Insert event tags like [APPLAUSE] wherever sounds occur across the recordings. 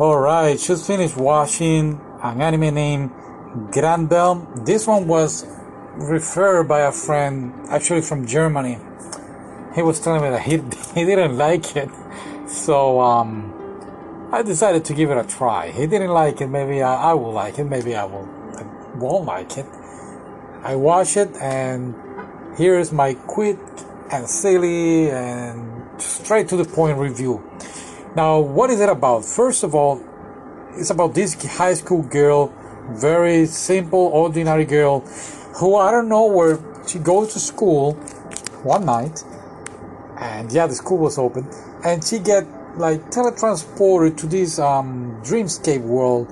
Alright, just finished watching an anime named Granbelm. This one was referred by a friend, actually from Germany. He was telling me that he, [LAUGHS] he didn't like it, so um, I decided to give it a try. He didn't like it, maybe I, I will like it, maybe I will I won't like it. I watched it, and here's my quick and silly and straight to the point review. Now, what is it about? First of all, it's about this high school girl, very simple, ordinary girl, who I don't know where she goes to school one night, and yeah, the school was open, and she get like teletransported to this um, dreamscape world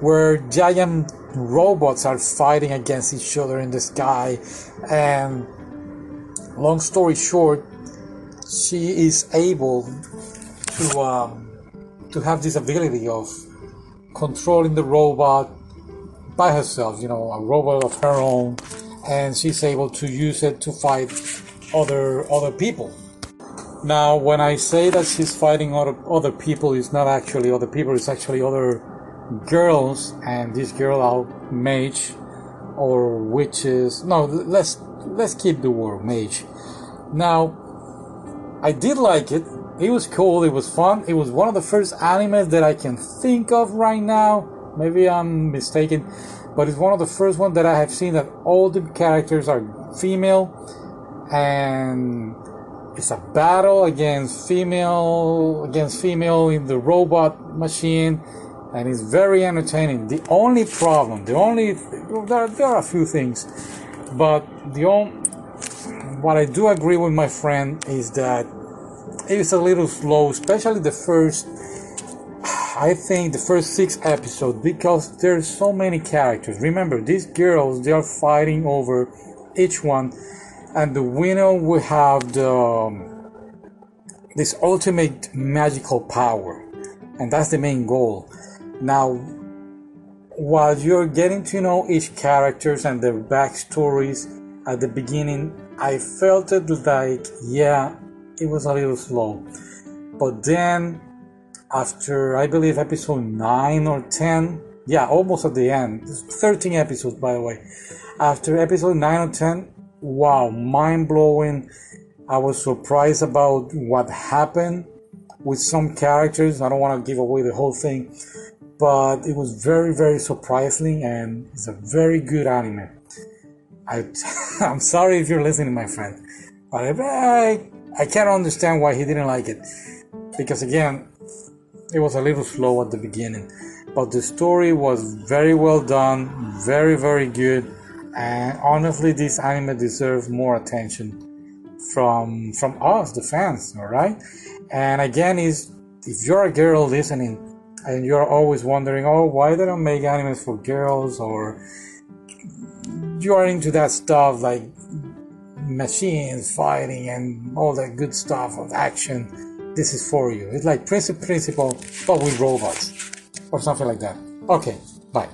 where giant robots are fighting against each other in the sky, and long story short, she is able to um, to have this ability of controlling the robot by herself. You know, a robot of her own, and she's able to use it to fight other other people. Now, when I say that she's fighting other other people, it's not actually other people. It's actually other girls, and this girl out mage or witches. No, let's let's keep the word mage. Now, I did like it it was cool. It was fun. It was one of the first animes that I can think of right now. Maybe I'm mistaken, but it's one of the first ones that I have seen that all the characters are female, and it's a battle against female against female in the robot machine, and it's very entertaining. The only problem, the only there, there are a few things, but the only what I do agree with my friend is that it's a little slow, especially the first. I think the first six episodes because there's so many characters. Remember, these girls they are fighting over each one, and the winner will have the um, this ultimate magical power, and that's the main goal. Now, while you're getting to know each characters and their backstories at the beginning, I felt it like yeah, it was a little slow. But then, after I believe episode 9 or 10, yeah, almost at the end, 13 episodes by the way. After episode 9 or 10, wow, mind blowing. I was surprised about what happened with some characters. I don't want to give away the whole thing, but it was very, very surprising and it's a very good anime. I, [LAUGHS] I'm sorry if you're listening, my friend, but I, I can't understand why he didn't like it. Because again, it was a little slow at the beginning. But the story was very well done, very, very good. And honestly, this anime deserves more attention from from us, the fans, alright? And again, is if you're a girl listening and you're always wondering, oh, why they don't make animes for girls or you are into that stuff like machines fighting and all that good stuff of action, this is for you. It's like Principal, but with robots or something like that. Okay, bye.